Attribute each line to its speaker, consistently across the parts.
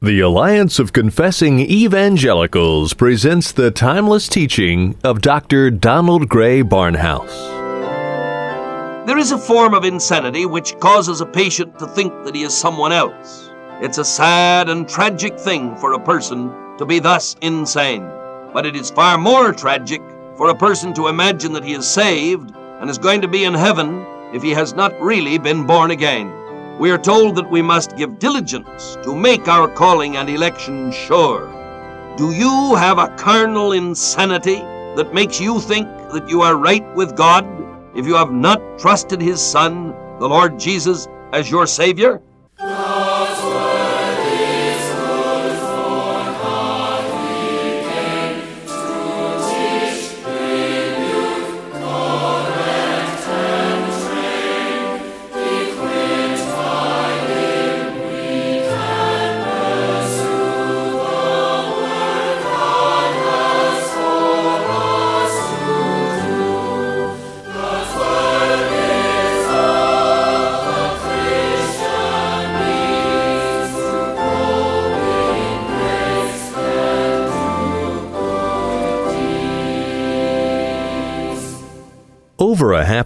Speaker 1: The Alliance of Confessing Evangelicals presents the timeless teaching of Dr. Donald Grey Barnhouse.
Speaker 2: There is a form of insanity which causes a patient to think that he is someone else. It's a sad and tragic thing for a person to be thus insane. But it is far more tragic for a person to imagine that he is saved and is going to be in heaven if he has not really been born again we are told that we must give diligence to make our calling and election sure. Do you have a carnal insanity that makes you think that you are right with God if you have not trusted His Son, the Lord Jesus, as your Savior?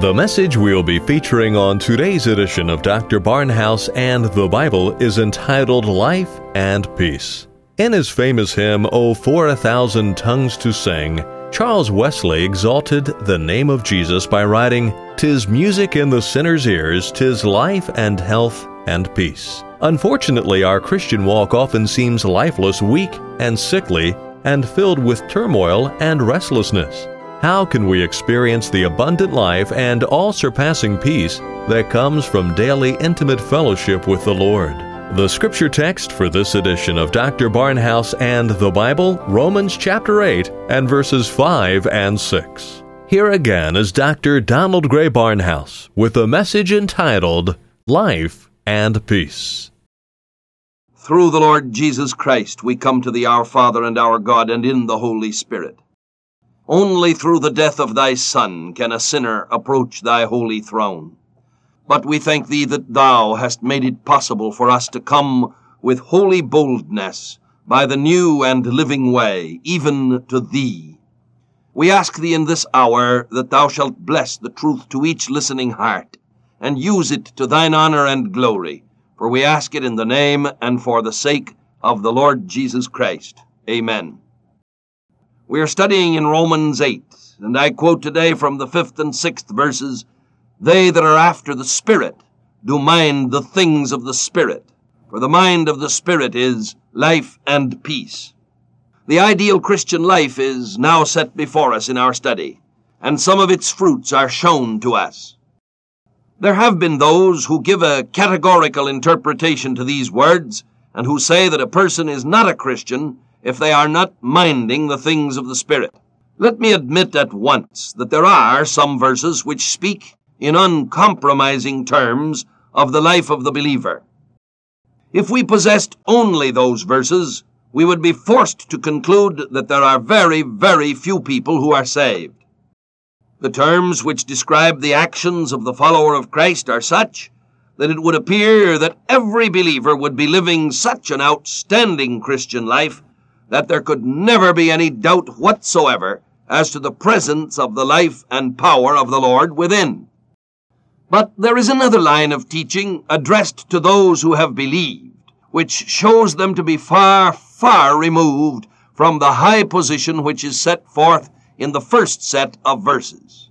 Speaker 1: The message we'll be featuring on today's edition of Dr. Barnhouse and the Bible is entitled Life and Peace. In his famous hymn, Oh, for a thousand tongues to sing, Charles Wesley exalted the name of Jesus by writing, Tis music in the sinner's ears, tis life and health and peace. Unfortunately, our Christian walk often seems lifeless, weak, and sickly, and filled with turmoil and restlessness. How can we experience the abundant life and all surpassing peace that comes from daily intimate fellowship with the Lord? The scripture text for this edition of Dr. Barnhouse and the Bible, Romans chapter 8 and verses 5 and 6. Here again is Dr. Donald Grey Barnhouse with a message entitled Life and Peace.
Speaker 2: Through the Lord Jesus Christ, we come to thee, our Father and our God, and in the Holy Spirit. Only through the death of thy Son can a sinner approach thy holy throne. But we thank thee that thou hast made it possible for us to come with holy boldness by the new and living way, even to thee. We ask thee in this hour that thou shalt bless the truth to each listening heart, and use it to thine honor and glory, for we ask it in the name and for the sake of the Lord Jesus Christ. Amen. We are studying in Romans 8, and I quote today from the fifth and sixth verses They that are after the Spirit do mind the things of the Spirit, for the mind of the Spirit is life and peace. The ideal Christian life is now set before us in our study, and some of its fruits are shown to us. There have been those who give a categorical interpretation to these words, and who say that a person is not a Christian if they are not minding the things of the Spirit. Let me admit at once that there are some verses which speak in uncompromising terms of the life of the believer. If we possessed only those verses, we would be forced to conclude that there are very, very few people who are saved. The terms which describe the actions of the follower of Christ are such that it would appear that every believer would be living such an outstanding Christian life that there could never be any doubt whatsoever as to the presence of the life and power of the Lord within. But there is another line of teaching addressed to those who have believed, which shows them to be far, far removed from the high position which is set forth in the first set of verses.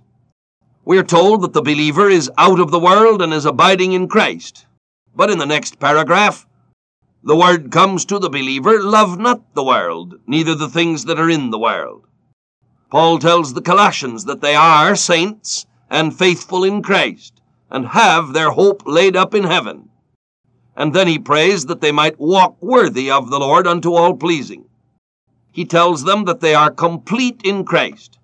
Speaker 2: We are told that the believer is out of the world and is abiding in Christ. But in the next paragraph, the word comes to the believer, love not the world, neither the things that are in the world. Paul tells the Colossians that they are saints and faithful in Christ, and have their hope laid up in heaven. And then he prays that they might walk worthy of the Lord unto all pleasing. he tells them that they are complete in Christ,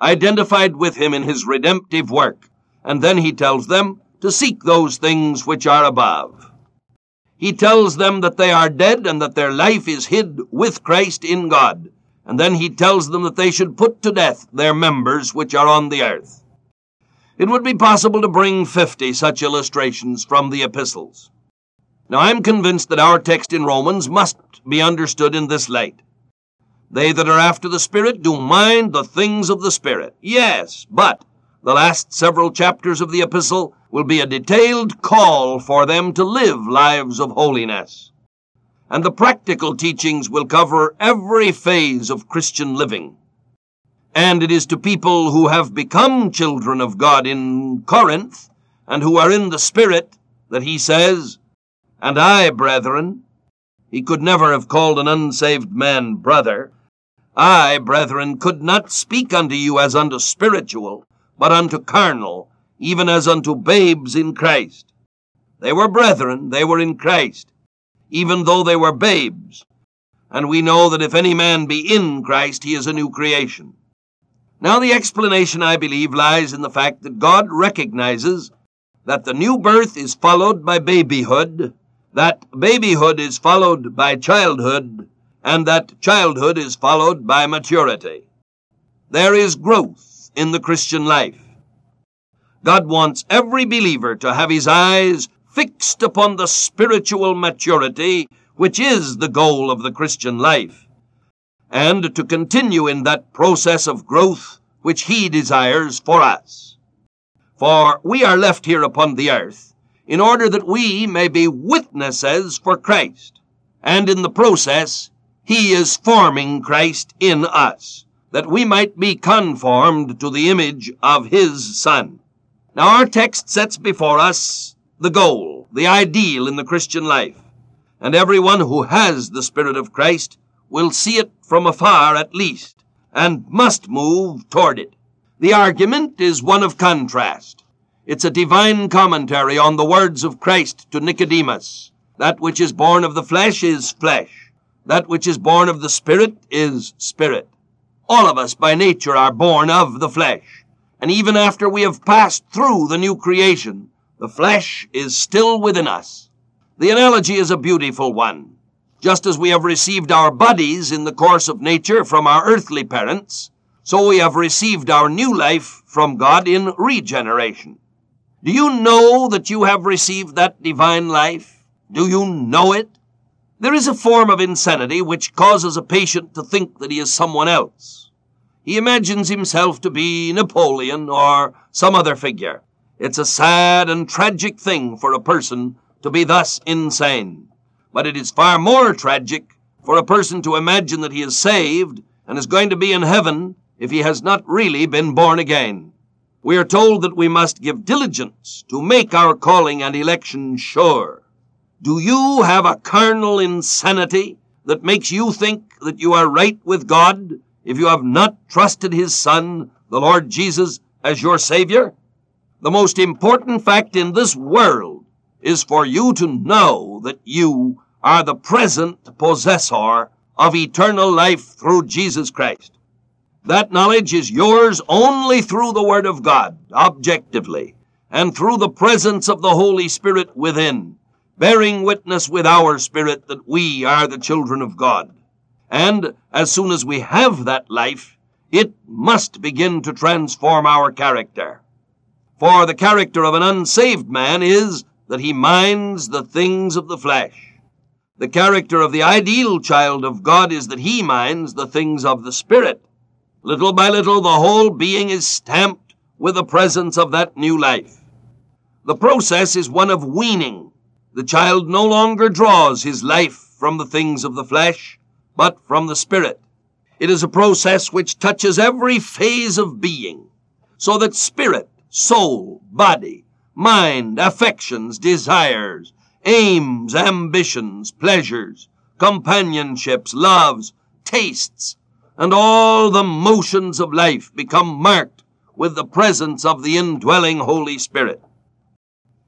Speaker 2: identified with him in his redemptive work, and then he tells them to seek those things which are above. He tells them that they are dead and that their life is hid with Christ in God, and then he tells them that they should put to death their members which are on the earth. It would be possible to bring fifty such illustrations from the epistles. Now, I'm convinced that our text in Romans must be understood in this light. They that are after the Spirit do mind the things of the Spirit. Yes, but the last several chapters of the epistle will be a detailed call for them to live lives of holiness. And the practical teachings will cover every phase of Christian living. And it is to people who have become children of God in Corinth and who are in the Spirit that he says, And I, brethren, he could never have called an unsaved man brother. I, brethren, could not speak unto you as unto spiritual, but unto carnal, even as unto babes in Christ. They were brethren, they were in Christ, even though they were babes. And we know that if any man be in Christ, he is a new creation. Now, the explanation, I believe, lies in the fact that God recognizes that the new birth is followed by babyhood, that babyhood is followed by childhood, and that childhood is followed by maturity. There is growth in the Christian life. God wants every believer to have his eyes fixed upon the spiritual maturity which is the goal of the Christian life and to continue in that process of growth which He desires for us. For we are left here upon the earth in order that we may be witnesses for Christ, and in the process, He is forming Christ in us, that we might be conformed to the image of His Son. Now, our text sets before us the goal, the ideal in the Christian life, and everyone who has the Spirit of Christ will see it from afar at least, and must move toward it. The argument is one of contrast. It's a divine commentary on the words of Christ to Nicodemus. That which is born of the flesh is flesh. That which is born of the Spirit is spirit. All of us by nature are born of the flesh. And even after we have passed through the new creation, the flesh is still within us. The analogy is a beautiful one. Just as we have received our bodies in the course of nature from our earthly parents, so we have received our new life from God in regeneration. Do you know that you have received that divine life? Do you know it? There is a form of insanity which causes a patient to think that he is someone else. He imagines himself to be Napoleon or some other figure. It's a sad and tragic thing for a person to be thus insane. But it is far more tragic for a person to imagine that he is saved and is going to be in heaven if he has not really been born again. We are told that we must give diligence to make our calling and election sure. Do you have a carnal insanity that makes you think that you are right with God if you have not trusted His Son, the Lord Jesus, as your Savior? The most important fact in this world is for you to know that you are the present possessor of eternal life through Jesus Christ. That knowledge is yours only through the Word of God, objectively, and through the presence of the Holy Spirit within, bearing witness with our spirit that we are the children of God. And as soon as we have that life, it must begin to transform our character. For the character of an unsaved man is that he minds the things of the flesh. The character of the ideal child of God is that he minds the things of the Spirit. Little by little, the whole being is stamped with the presence of that new life. The process is one of weaning. The child no longer draws his life from the things of the flesh, but from the Spirit. It is a process which touches every phase of being, so that spirit, soul, body, mind, affections, desires, aims, ambitions, pleasures, companionships, loves, tastes, and all the motions of life become marked with the presence of the indwelling Holy Spirit.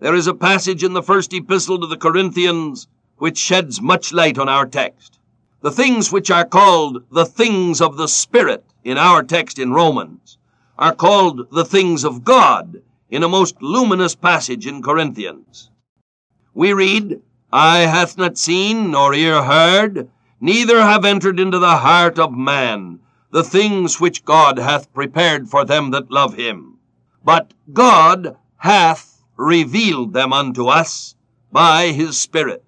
Speaker 2: There is a passage in the first epistle to the Corinthians which sheds much light on our text. The things which are called the things of the Spirit in our text in Romans are called the things of God in a most luminous passage in Corinthians. We read, Eye hath not seen, nor ear heard, neither have entered into the heart of man the things which God hath prepared for them that love him. But God hath revealed them unto us by his Spirit.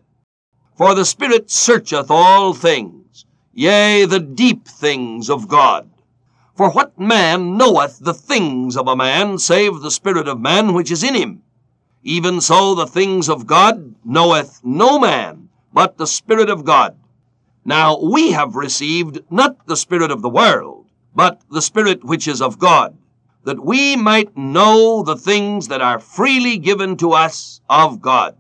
Speaker 2: For the Spirit searcheth all things, yea, the deep things of God. For what man knoweth the things of a man, save the Spirit of man which is in him? Even so the things of God knoweth no man, but the Spirit of God. Now we have received not the Spirit of the world, but the Spirit which is of God, that we might know the things that are freely given to us of God.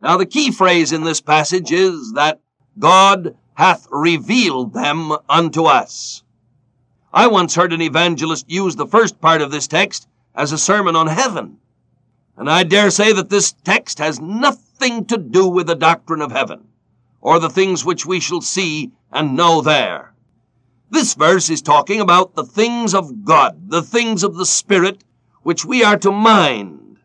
Speaker 2: Now, the key phrase in this passage is that God hath revealed them unto us. I once heard an evangelist use the first part of this text as a sermon on heaven. And I dare say that this text has nothing to do with the doctrine of heaven, or the things which we shall see and know there. This verse is talking about the things of God, the things of the Spirit, which we are to mind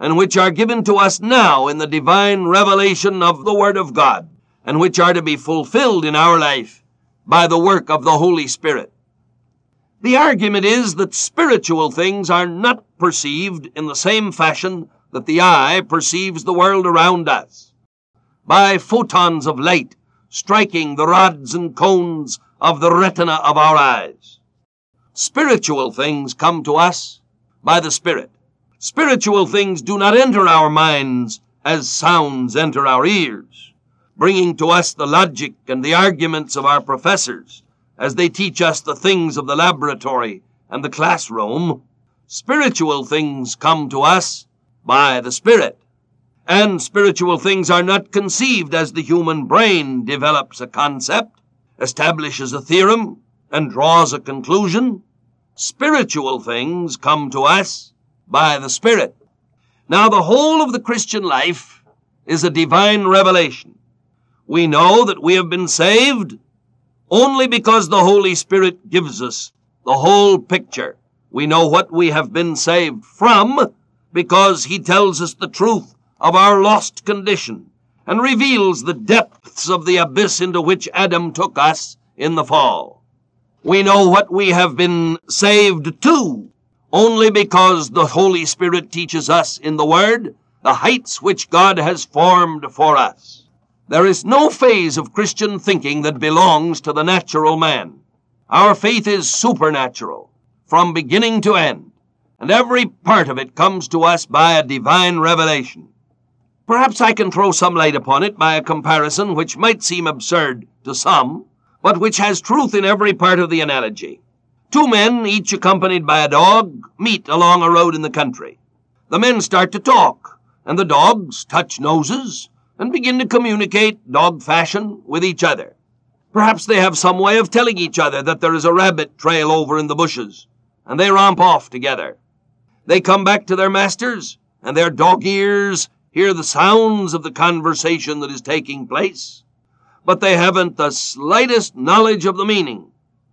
Speaker 2: and which are given to us now in the divine revelation of the Word of God, and which are to be fulfilled in our life by the work of the Holy Spirit. The argument is that spiritual things are not perceived in the same fashion that the eye perceives the world around us, by photons of light striking the rods and cones of the retina of our eyes. Spiritual things come to us by the Spirit. Spiritual things do not enter our minds as sounds enter our ears, bringing to us the logic and the arguments of our professors as they teach us the things of the laboratory and the classroom. Spiritual things come to us by the Spirit. And spiritual things are not conceived as the human brain develops a concept, establishes a theorem, and draws a conclusion. Spiritual things come to us by the Spirit. Now, the whole of the Christian life is a divine revelation. We know that we have been saved only because the Holy Spirit gives us the whole picture. We know what we have been saved from because He tells us the truth of our lost condition and reveals the depths of the abyss into which Adam took us in the fall. We know what we have been saved to only because the Holy Spirit teaches us in the Word the heights which God has formed for us. There is no phase of Christian thinking that belongs to the natural man. Our faith is supernatural from beginning to end, and every part of it comes to us by a divine revelation. Perhaps I can throw some light upon it by a comparison which might seem absurd to some, but which has truth in every part of the analogy. Two men, each accompanied by a dog, meet along a road in the country. The men start to talk, and the dogs touch noses and begin to communicate, dog fashion, with each other. Perhaps they have some way of telling each other that there is a rabbit trail over in the bushes, and they romp off together. They come back to their masters, and their dog ears hear the sounds of the conversation that is taking place, but they haven't the slightest knowledge of the meaning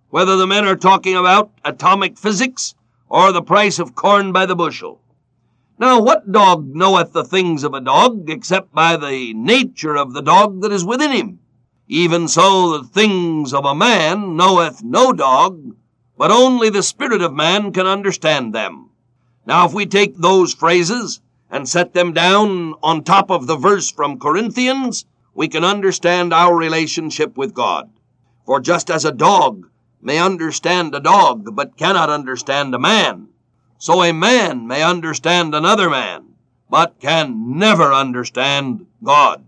Speaker 2: whether the men are talking about atomic physics or the price of corn by the bushel. Now, what dog knoweth the things of a dog except by the nature of the dog that is within him? Even so, the things of a man knoweth no dog, but only the spirit of man can understand them. Now, if we take those phrases and set them down on top of the verse from Corinthians, we can understand our relationship with God. For just as a dog may understand a dog, but cannot understand a man. So a man may understand another man, but can never understand God.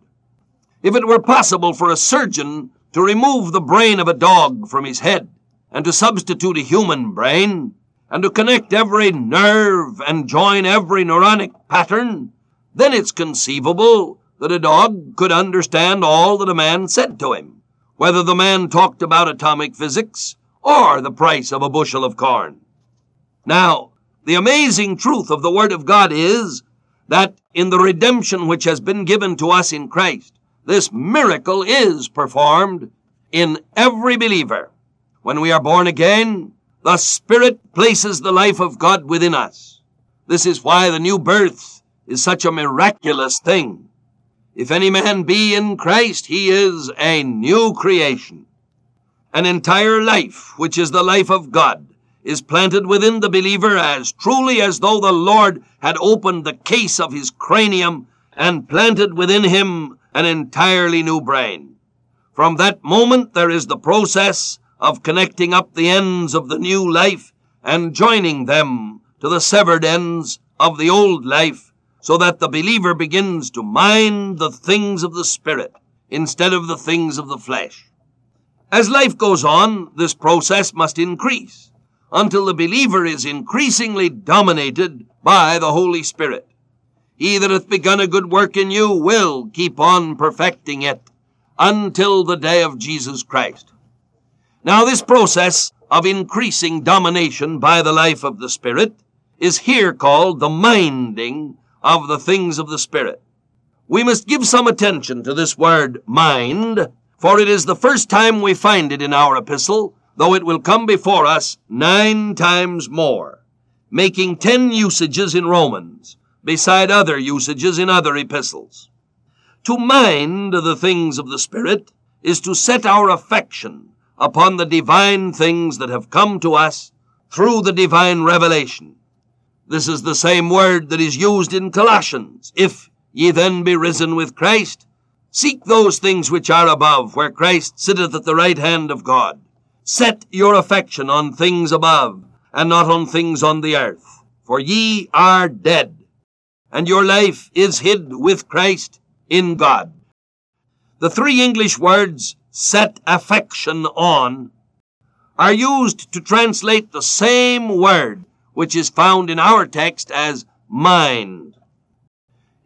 Speaker 2: If it were possible for a surgeon to remove the brain of a dog from his head and to substitute a human brain, and to connect every nerve and join every neuronic pattern, then it's conceivable that a dog could understand all that a man said to him, whether the man talked about atomic physics or the price of a bushel of corn. Now, the amazing truth of the Word of God is that in the redemption which has been given to us in Christ, this miracle is performed in every believer. When we are born again, the Spirit places the life of God within us. This is why the new birth is such a miraculous thing. If any man be in Christ, he is a new creation. An entire life, which is the life of God, is planted within the believer as truly as though the Lord had opened the case of his cranium and planted within him an entirely new brain. From that moment, there is the process of connecting up the ends of the new life and joining them to the severed ends of the old life so that the believer begins to mind the things of the Spirit instead of the things of the flesh. As life goes on, this process must increase until the believer is increasingly dominated by the Holy Spirit. He that hath begun a good work in you will keep on perfecting it until the day of Jesus Christ. Now, this process of increasing domination by the life of the Spirit is here called the minding of the things of the Spirit. We must give some attention to this word mind, for it is the first time we find it in our epistle, though it will come before us nine times more, making ten usages in Romans, beside other usages in other epistles. To mind the things of the Spirit is to set our affection upon the divine things that have come to us through the divine revelation. This is the same word that is used in Colossians. If ye then be risen with Christ, seek those things which are above, where Christ sitteth at the right hand of God. Set your affection on things above, and not on things on the earth. For ye are dead, and your life is hid with Christ in God. The three English words, set affection on, are used to translate the same word which is found in our text as mind.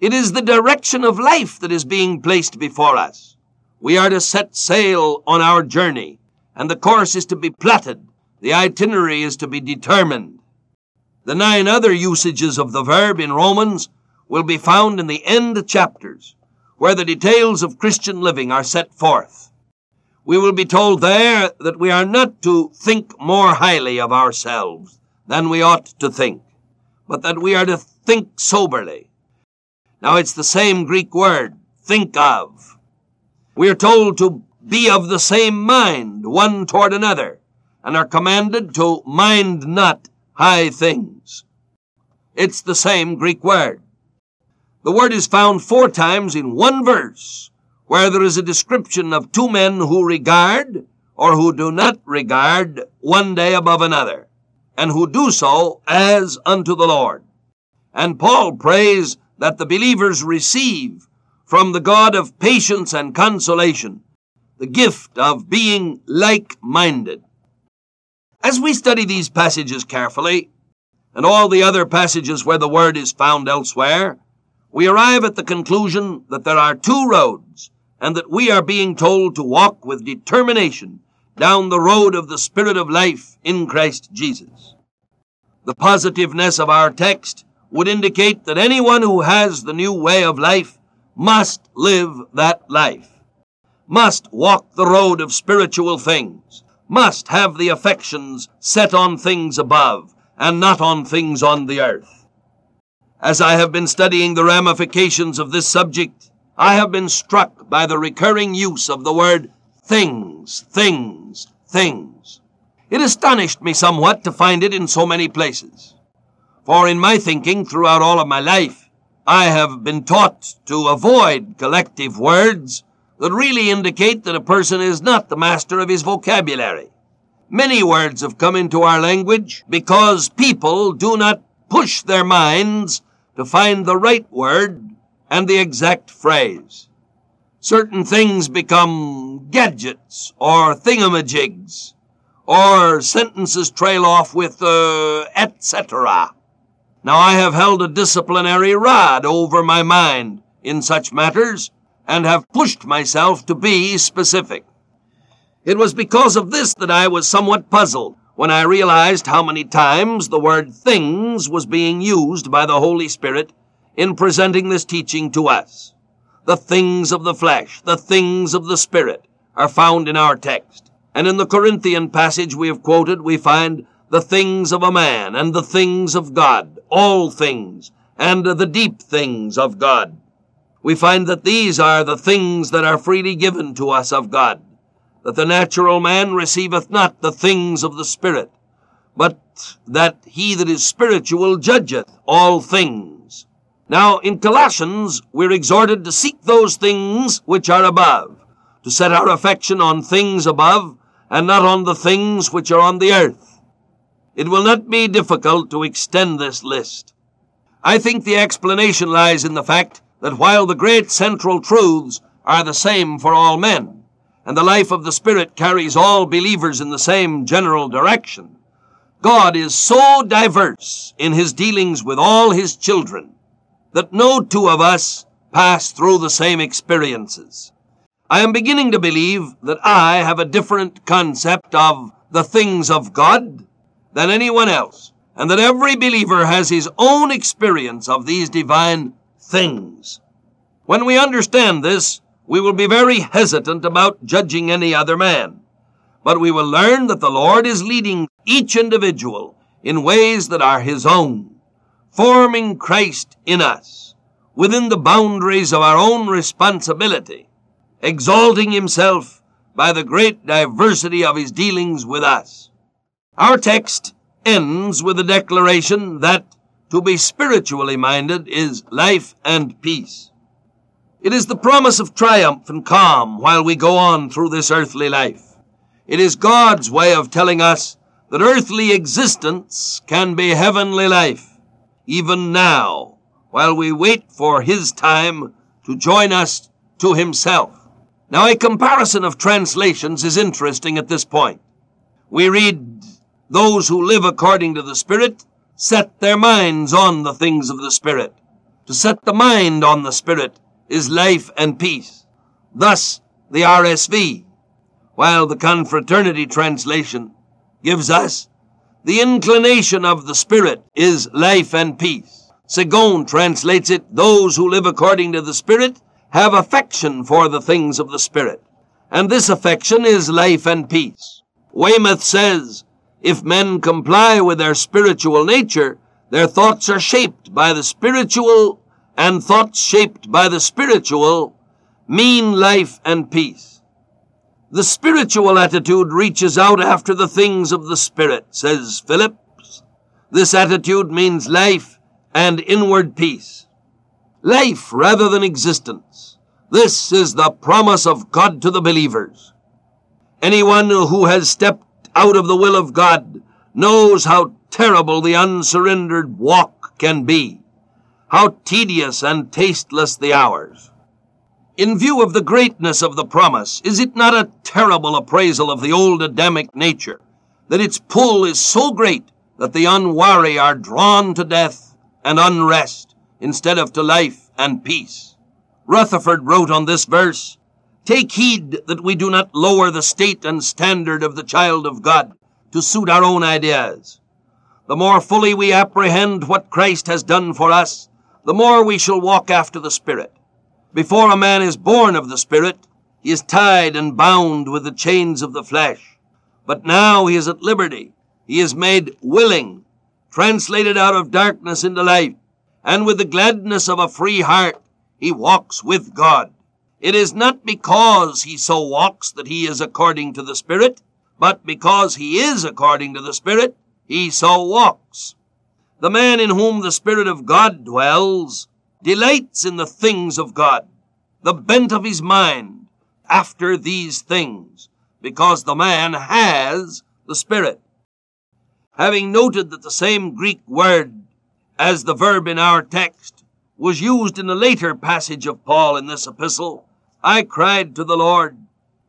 Speaker 2: It is the direction of life that is being placed before us. We are to set sail on our journey, and the course is to be plotted. The itinerary is to be determined. The nine other usages of the verb in Romans will be found in the end chapters, where the details of Christian living are set forth. We will be told there that we are not to think more highly of ourselves than we ought to think, but that we are to think soberly. Now it's the same Greek word, think of. We are told to be of the same mind one toward another, and are commanded to mind not high things. It's the same Greek word. The word is found four times in one verse, where there is a description of two men who regard or who do not regard one day above another and who do so as unto the Lord. And Paul prays that the believers receive from the God of patience and consolation the gift of being like minded. As we study these passages carefully, and all the other passages where the word is found elsewhere, we arrive at the conclusion that there are two roads, and that we are being told to walk with determination down the road of the Spirit of life in Christ Jesus. The positiveness of our text would indicate that anyone who has the new way of life must live that life, must walk the road of spiritual things, must have the affections set on things above and not on things on the earth. As I have been studying the ramifications of this subject, I have been struck by the recurring use of the word things, things, things. It astonished me somewhat to find it in so many places. For in my thinking throughout all of my life, I have been taught to avoid collective words that really indicate that a person is not the master of his vocabulary. Many words have come into our language because people do not push their minds to find the right word and the exact phrase. Certain things become gadgets or thingamajigs, or sentences trail off with, uh, etc. Now I have held a disciplinary rod over my mind in such matters and have pushed myself to be specific. It was because of this that I was somewhat puzzled when I realized how many times the word things was being used by the Holy Spirit in presenting this teaching to us. The things of the flesh, the things of the Spirit, are found in our text. And in the Corinthian passage we have quoted, we find the things of a man and the things of God, all things, and the deep things of God. We find that these are the things that are freely given to us of God, that the natural man receiveth not the things of the Spirit, but that he that is spiritual judgeth all things. Now, in Colossians, we're exhorted to seek those things which are above, to set our affection on things above, and not on the things which are on the earth. It will not be difficult to extend this list. I think the explanation lies in the fact that while the great central truths are the same for all men, and the life of the Spirit carries all believers in the same general direction, God is so diverse in his dealings with all his children that no two of us pass through the same experiences. I am beginning to believe that I have a different concept of the things of God than anyone else, and that every believer has his own experience of these divine things. When we understand this, we will be very hesitant about judging any other man. But we will learn that the Lord is leading each individual in ways that are his own forming Christ in us within the boundaries of our own responsibility, exalting himself by the great diversity of his dealings with us. Our text ends with a declaration that to be spiritually minded is life and peace. It is the promise of triumph and calm while we go on through this earthly life. It is God's way of telling us that earthly existence can be heavenly life even now, while we wait for his time to join us to himself. Now, a comparison of translations is interesting at this point. We read, Those who live according to the Spirit set their minds on the things of the Spirit. To set the mind on the Spirit is life and peace. Thus, the RSV, while the Confraternity translation gives us the inclination of the Spirit is life and peace. Segond translates it, those who live according to the Spirit have affection for the things of the Spirit. And this affection is life and peace. Weymouth says, if men comply with their spiritual nature, their thoughts are shaped by the spiritual, and thoughts shaped by the spiritual mean life and peace. The spiritual attitude reaches out after the things of the Spirit, says Phillips. This attitude means life and inward peace. Life rather than existence. This is the promise of God to the believers. Anyone who has stepped out of the will of God knows how terrible the unsurrendered walk can be, how tedious and tasteless the hours. In view of the greatness of the promise, is it not a terrible appraisal of the old Adamic nature that its pull is so great that the unwary are drawn to death and unrest instead of to life and peace? Rutherford wrote on this verse, Take heed that we do not lower the state and standard of the child of God to suit our own ideas. The more fully we apprehend what Christ has done for us, the more we shall walk after the Spirit. Before a man is born of the Spirit, he is tied and bound with the chains of the flesh. But now he is at liberty. He is made willing, translated out of darkness into light, and with the gladness of a free heart, he walks with God. It is not because he so walks that he is according to the Spirit, but because he is according to the Spirit, he so walks. The man in whom the Spirit of God dwells delights in the things of God, the bent of his mind after these things, because the man has the Spirit. Having noted that the same Greek word as the verb in our text was used in a later passage of Paul in this epistle, I cried to the Lord,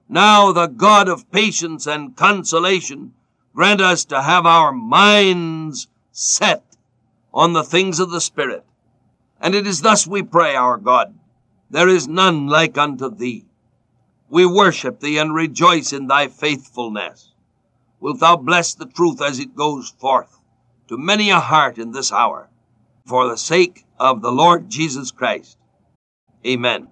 Speaker 2: Now the God of patience and consolation grant us to have our minds set on the things of the Spirit. And it is thus we pray our God. There is none like unto thee. We worship thee and rejoice in thy faithfulness. Wilt thou bless the truth as it goes forth to many a heart in this hour, for the sake of the Lord Jesus Christ. Amen.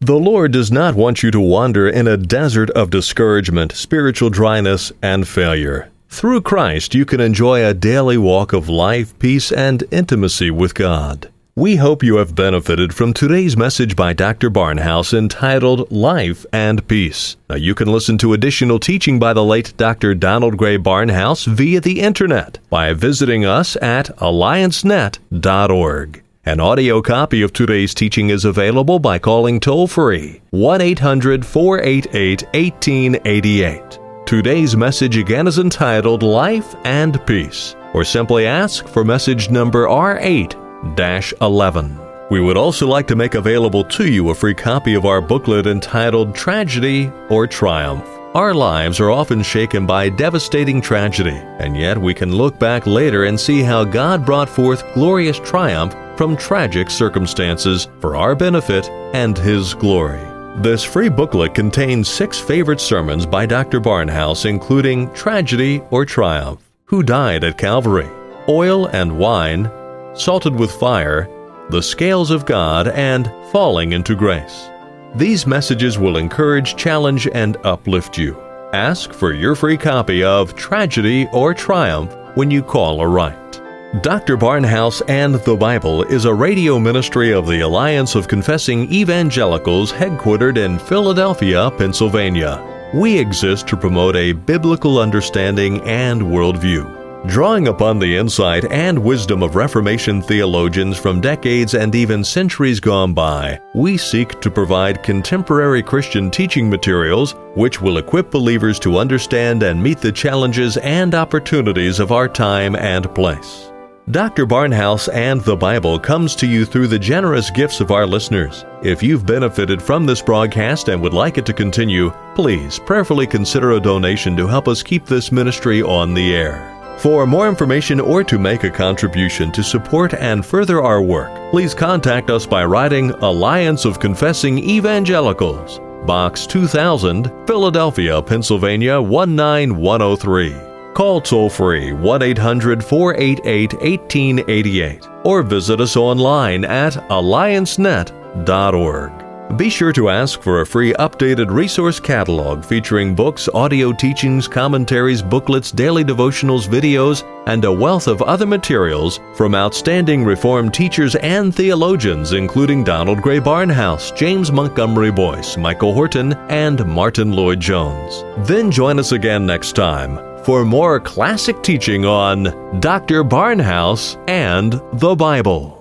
Speaker 1: The Lord does not want you to wander in a desert of discouragement, spiritual dryness, and failure. Through Christ, you can enjoy a daily walk of life, peace, and intimacy with God. We hope you have benefited from today's message by Dr. Barnhouse entitled Life and Peace. Now, you can listen to additional teaching by the late Dr. Donald Grey Barnhouse via the internet by visiting us at alliancenet.org. An audio copy of today's teaching is available by calling toll free 1 800 488 1888. Today's message again is entitled Life and Peace, or simply ask for message number R8 11. We would also like to make available to you a free copy of our booklet entitled Tragedy or Triumph. Our lives are often shaken by devastating tragedy, and yet we can look back later and see how God brought forth glorious triumph from tragic circumstances for our benefit and His glory. This free booklet contains six favorite sermons by Dr. Barnhouse, including Tragedy or Triumph, Who Died at Calvary, Oil and Wine, Salted with Fire, The Scales of God, and Falling into Grace. These messages will encourage, challenge, and uplift you. Ask for your free copy of Tragedy or Triumph when you call or write. Dr. Barnhouse and the Bible is a radio ministry of the Alliance of Confessing Evangelicals headquartered in Philadelphia, Pennsylvania. We exist to promote a biblical understanding and worldview. Drawing upon the insight and wisdom of Reformation theologians from decades and even centuries gone by, we seek to provide contemporary Christian teaching materials which will equip believers to understand and meet the challenges and opportunities of our time and place. Dr. Barnhouse and the Bible comes to you through the generous gifts of our listeners. If you've benefited from this broadcast and would like it to continue, please prayerfully consider a donation to help us keep this ministry on the air. For more information or to make a contribution to support and further our work, please contact us by writing Alliance of Confessing Evangelicals, Box 2000, Philadelphia, Pennsylvania 19103. Call toll free 1 800 488 1888 or visit us online at alliancenet.org. Be sure to ask for a free updated resource catalog featuring books, audio teachings, commentaries, booklets, daily devotionals, videos, and a wealth of other materials from outstanding Reformed teachers and theologians, including Donald Grey Barnhouse, James Montgomery Boice, Michael Horton, and Martyn Lloyd-Jones. Then join us again next time for more classic teaching on Dr. Barnhouse and the Bible.